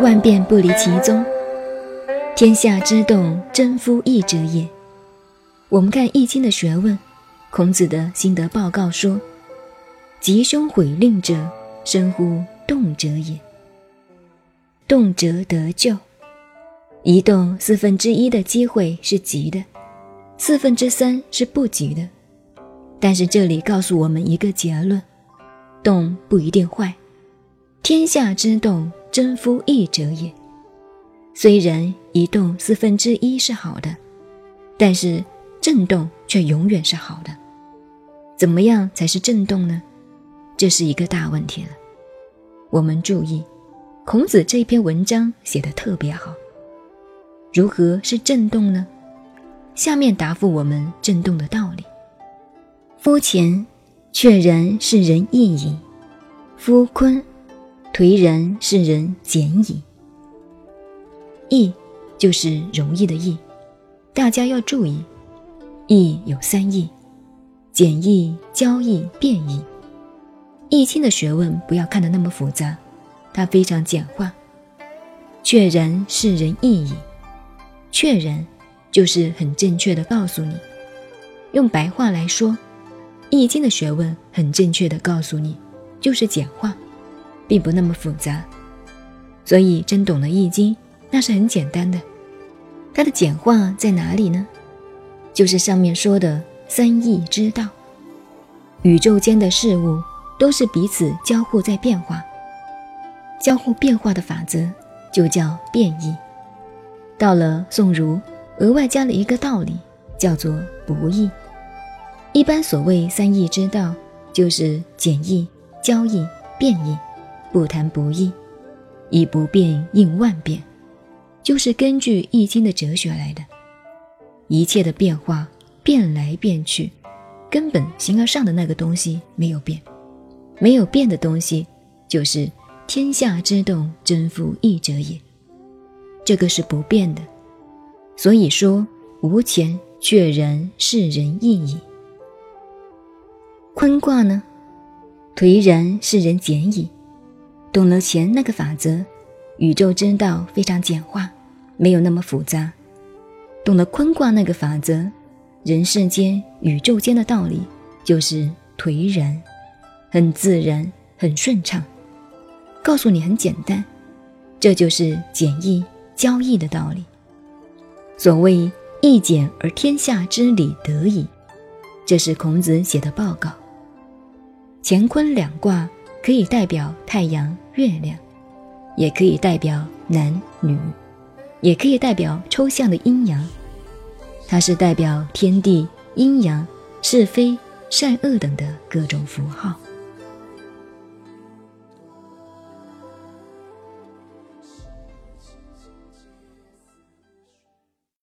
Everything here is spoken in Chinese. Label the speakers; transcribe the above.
Speaker 1: 万变不离其宗。天下之动，真夫易者也。我们看《易经》的学问，孔子的心得报告说：“吉凶毁令者，生乎动者也。动则得救。移动四分之一的机会是吉的，四分之三是不吉的。但是这里告诉我们一个结论：动不一定坏。天下之动，真夫易者也。虽然移动四分之一是好的，但是震动却永远是好的。怎么样才是震动呢？这是一个大问题了。我们注意，孔子这篇文章写的特别好。如何是震动呢？下面答复我们震动的道理。夫前，确然是人易矣；夫坤，颓然是人简矣。易就是容易的易，大家要注意，易有三易：简易、交易、变易。易经的学问不要看得那么复杂，它非常简化。确然是人易矣。确然，就是很正确的告诉你。用白话来说，《易经》的学问很正确的告诉你，就是简化，并不那么复杂。所以真懂了《易经》，那是很简单的。它的简化在哪里呢？就是上面说的三易之道。宇宙间的事物都是彼此交互在变化，交互变化的法则就叫变异。到了宋儒，额外加了一个道理，叫做不易。一般所谓三易之道，就是简易、交易、变易，不谈不易。以不变应万变，就是根据《易经》的哲学来的。一切的变化变来变去，根本形而上的那个东西没有变，没有变的东西，就是天下之动，真夫易者也。这个是不变的，所以说无钱却人是人易矣。坤卦呢，颓然是人简矣。懂了钱那个法则，宇宙之道非常简化，没有那么复杂。懂了坤卦那个法则，人世间、宇宙间的道理就是颓然，很自然，很顺畅。告诉你很简单，这就是简易。交易的道理，所谓“易简而天下之理得矣”，这是孔子写的报告。乾坤两卦可以代表太阳、月亮，也可以代表男女，也可以代表抽象的阴阳。它是代表天地、阴阳、是非、善恶等的各种符号。